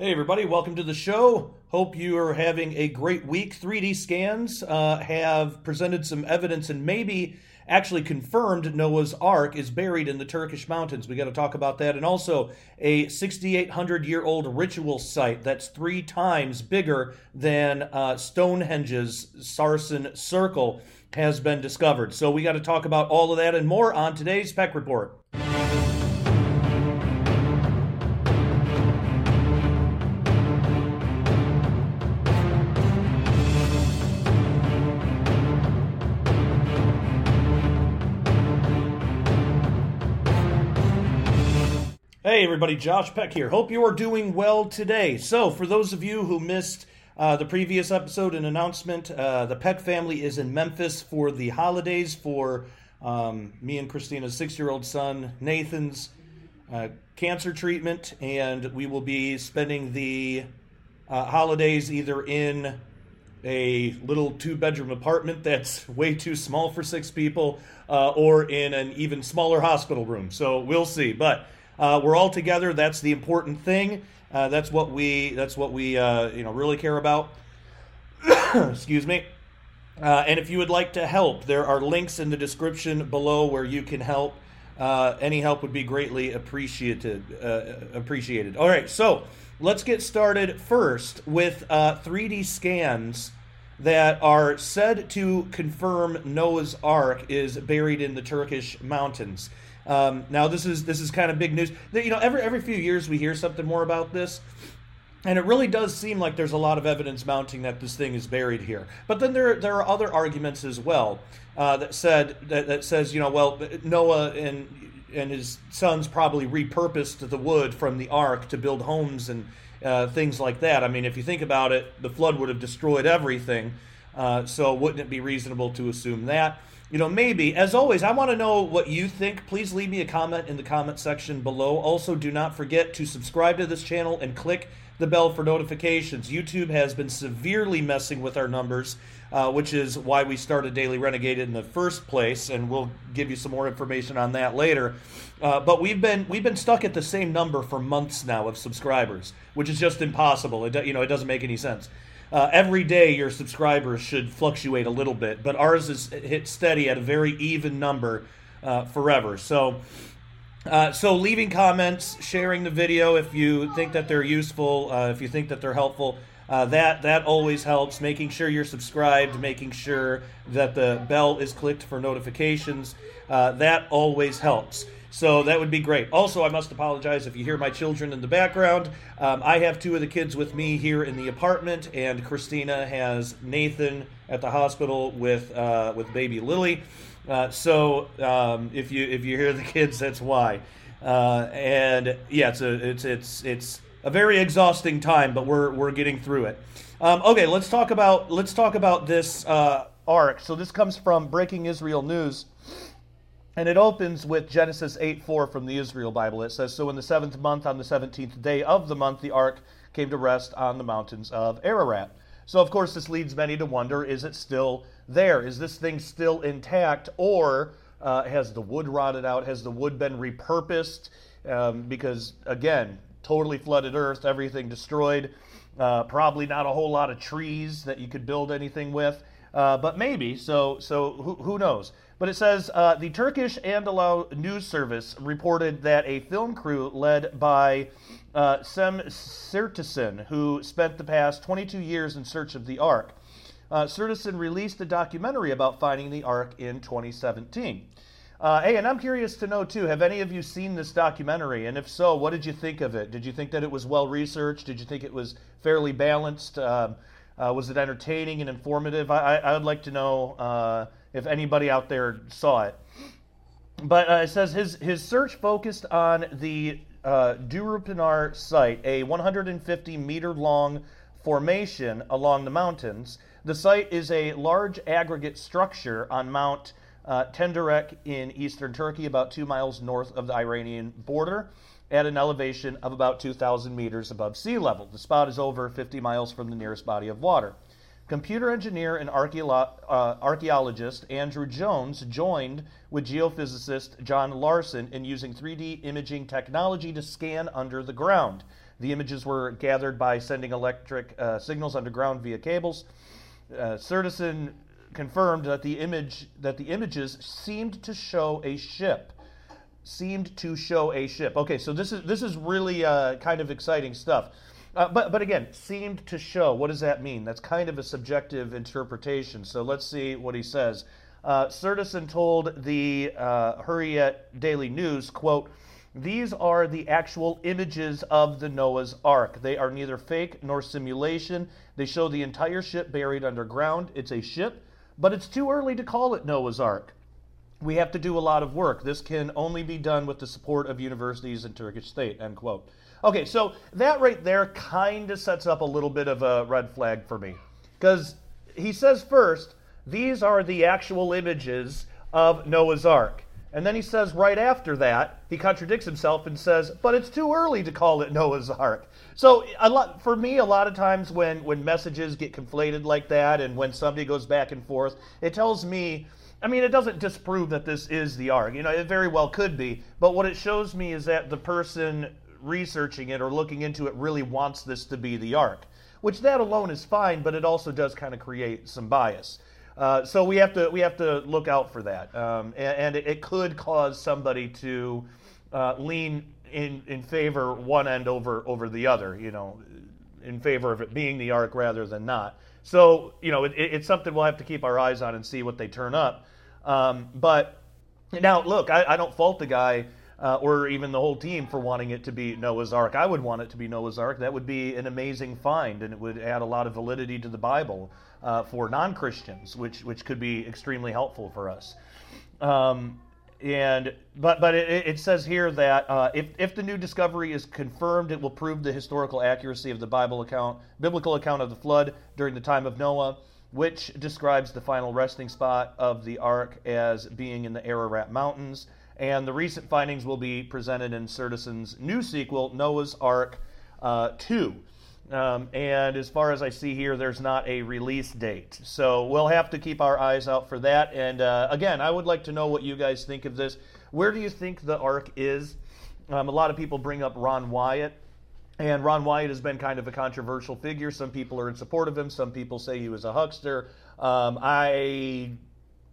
Hey, everybody, welcome to the show. Hope you are having a great week. 3D scans uh, have presented some evidence and maybe actually confirmed Noah's Ark is buried in the Turkish mountains. We got to talk about that. And also, a 6,800 year old ritual site that's three times bigger than uh, Stonehenge's Sarsen Circle has been discovered. So, we got to talk about all of that and more on today's Peck Report. Hey, everybody, Josh Peck here. Hope you are doing well today. So, for those of you who missed uh, the previous episode and announcement, uh, the Peck family is in Memphis for the holidays for um, me and Christina's six year old son, Nathan's uh, cancer treatment, and we will be spending the uh, holidays either in a little two bedroom apartment that's way too small for six people uh, or in an even smaller hospital room. So, we'll see. But uh, we're all together. That's the important thing. Uh, that's what we. That's what we. Uh, you know, really care about. Excuse me. Uh, and if you would like to help, there are links in the description below where you can help. Uh, any help would be greatly appreciated. Uh, appreciated. All right, so let's get started first with 3D scans that are said to confirm Noah's Ark is buried in the Turkish mountains. Um, now this is this is kind of big news. You know, every every few years we hear something more about this. And it really does seem like there's a lot of evidence mounting that this thing is buried here. But then there there are other arguments as well uh, that said that, that says you know well Noah and and his sons probably repurposed the wood from the ark to build homes and uh, things like that. I mean, if you think about it, the flood would have destroyed everything. Uh, so wouldn't it be reasonable to assume that? You know, maybe. As always, I want to know what you think. Please leave me a comment in the comment section below. Also, do not forget to subscribe to this channel and click the bell for notifications. YouTube has been severely messing with our numbers, uh, which is why we started Daily Renegade in the first place, and we'll give you some more information on that later. Uh, but we've been we've been stuck at the same number for months now of subscribers, which is just impossible. It you know it doesn't make any sense. Uh, every day your subscribers should fluctuate a little bit, but ours is hit steady at a very even number uh, forever. So, uh, so leaving comments, sharing the video if you think that they're useful, uh, if you think that they're helpful, uh, that that always helps. Making sure you're subscribed, making sure that the bell is clicked for notifications, uh, that always helps. So that would be great. Also, I must apologize if you hear my children in the background. Um, I have two of the kids with me here in the apartment, and Christina has Nathan at the hospital with uh, with baby Lily. Uh, so um, if you if you hear the kids, that's why. Uh, and yeah, it's a it's it's it's a very exhausting time, but we're we're getting through it. Um, okay, let's talk about let's talk about this uh, ark. So this comes from Breaking Israel News. And it opens with Genesis 8 4 from the Israel Bible. It says, So in the seventh month, on the seventeenth day of the month, the ark came to rest on the mountains of Ararat. So, of course, this leads many to wonder is it still there? Is this thing still intact? Or uh, has the wood rotted out? Has the wood been repurposed? Um, because, again, totally flooded earth, everything destroyed. Uh, probably not a whole lot of trees that you could build anything with. Uh, but maybe. So, so who, who knows? But it says uh, the Turkish Anadolu news service reported that a film crew led by uh, Cem Sertesen, who spent the past 22 years in search of the Ark, uh, released a documentary about finding the Ark in 2017. Uh, hey, and I'm curious to know too. Have any of you seen this documentary? And if so, what did you think of it? Did you think that it was well researched? Did you think it was fairly balanced? Um, uh, was it entertaining and informative? I, I, would like to know uh, if anybody out there saw it. But uh, it says his, his search focused on the uh, Durupinar site, a 150 meter long formation along the mountains. The site is a large aggregate structure on Mount uh, Tenderek in eastern Turkey, about two miles north of the Iranian border at an elevation of about 2,000 meters above sea level. The spot is over 50 miles from the nearest body of water. Computer engineer and uh, archaeologist Andrew Jones joined with geophysicist John Larson in using 3D imaging technology to scan under the ground. The images were gathered by sending electric uh, signals underground via cables. Uh, Sertesen confirmed that the image that the images seemed to show a ship. Seemed to show a ship. Okay, so this is this is really uh, kind of exciting stuff. Uh, but but again, seemed to show. What does that mean? That's kind of a subjective interpretation. So let's see what he says. Uh, told the uh, Hurriyet Daily News, quote, these are the actual images of the Noah's Ark. They are neither fake nor simulation. They show the entire ship buried underground. It's a ship, but it's too early to call it Noah's Ark. We have to do a lot of work. This can only be done with the support of universities and Turkish state, end quote. Okay, so that right there kind of sets up a little bit of a red flag for me. Because he says first, these are the actual images of Noah's Ark. And then he says right after that, he contradicts himself and says, but it's too early to call it Noah's Ark. So a lot, for me, a lot of times when, when messages get conflated like that and when somebody goes back and forth, it tells me, I mean, it doesn't disprove that this is the Ark. You know, it very well could be. But what it shows me is that the person researching it or looking into it really wants this to be the Ark, which that alone is fine, but it also does kind of create some bias. Uh, so we have to we have to look out for that, um, and, and it, could cause somebody to uh, lean in in favor one end over over the other. You know, in favor of it being the ark rather than not. So you know, it, it's something we'll have to keep our eyes on and see what they turn up. Um, but now, look, I, I, don't fault the guy. Uh, or even the whole team for wanting it to be Noah's Ark. I would want it to be Noah's Ark. That would be an amazing find, and it would add a lot of validity to the Bible uh, for non Christians, which, which could be extremely helpful for us. Um, and but but it, it, says here that uh, if, if the new discovery is confirmed, it will prove the historical accuracy of the Bible account, biblical account of the flood during the time of Noah, which describes the final resting spot of the ark as being in the Ararat Mountains. And the recent findings will be presented in Sertesen's new sequel, Noah's Ark uh, 2. Um, and as far as I see here, there's not a release date. So we'll have to keep our eyes out for that. And uh, again, I would like to know what you guys think of this. Where do you think the ark is? Um, a lot of people bring up Ron Wyatt. And Ron Wyatt has been kind of a controversial figure. Some people are in support of him. Some people say he was a huckster. Um, I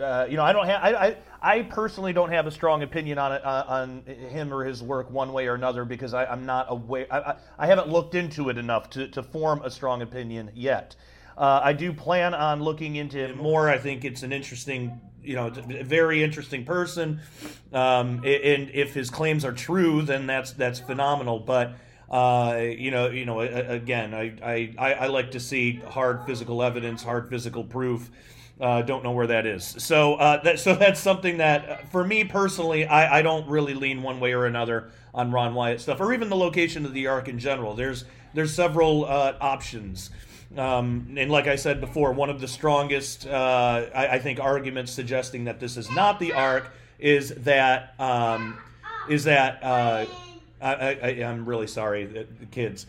uh, you know, I don't have. I, I, I personally don't have a strong opinion on it uh, on him or his work one way or another because I, am not aware. I, I, I, haven't looked into it enough to, to form a strong opinion yet. Uh, I do plan on looking into him more. I think it's an interesting, you know, very interesting person. Um, and if his claims are true, then that's that's phenomenal. But uh, you know, you know, again, I, I, I like to see hard physical evidence, hard physical proof. Uh, don't know where that is. So uh, that so that's something that uh, for me personally, I, I don't really lean one way or another on Ron Wyatt stuff, or even the location of the ark in general. There's there's several uh, options. Um, and like I said before, one of the strongest, uh, I, I, think, arguments suggesting that this is not the ark is that um, is that uh, I, am really sorry, kids.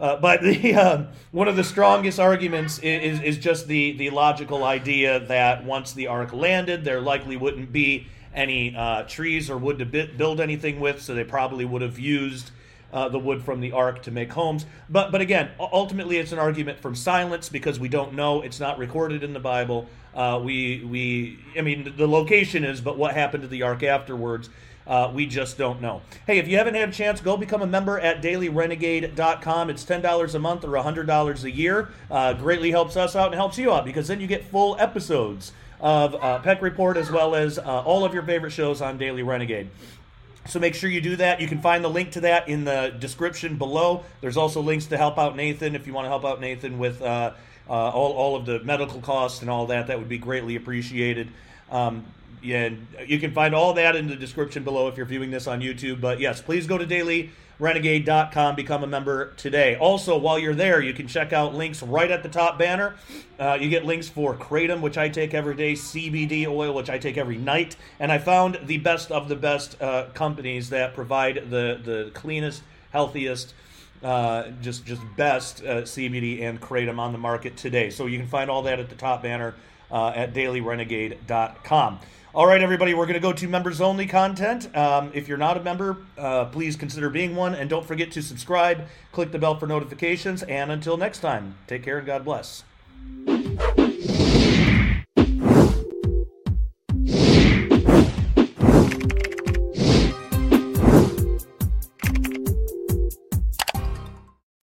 Uh, but the, uh, one of the strongest arguments is, is just the, the logical idea that once the ark landed, there likely wouldn't be any uh, trees or wood to build anything with, so they probably would have used uh, the wood from the ark to make homes. But but again, ultimately, it's an argument from silence because we don't know. It's not recorded in the Bible. Uh, we we I mean the location is, but what happened to the ark afterwards? Uh, we just don't know. Hey, if you haven't had a chance, go become a member at dailyrenegade.com. It's $10 a month or $100 a year. Uh, greatly helps us out and helps you out because then you get full episodes of uh, Peck Report as well as uh, all of your favorite shows on Daily Renegade. So make sure you do that. You can find the link to that in the description below. There's also links to help out Nathan if you want to help out Nathan with uh, uh, all, all of the medical costs and all that. That would be greatly appreciated. Um, and you can find all that in the description below if you're viewing this on YouTube. But yes, please go to dailyrenegade.com, become a member today. Also, while you're there, you can check out links right at the top banner. Uh, you get links for Kratom, which I take every day, CBD oil, which I take every night, and I found the best of the best uh, companies that provide the the cleanest, healthiest. Uh, just just best uh, CBD and kratom on the market today. So you can find all that at the top banner uh, at dailyrenegade.com. All right, everybody, we're going to go to members only content. Um, if you're not a member, uh, please consider being one. And don't forget to subscribe, click the bell for notifications. And until next time, take care and God bless.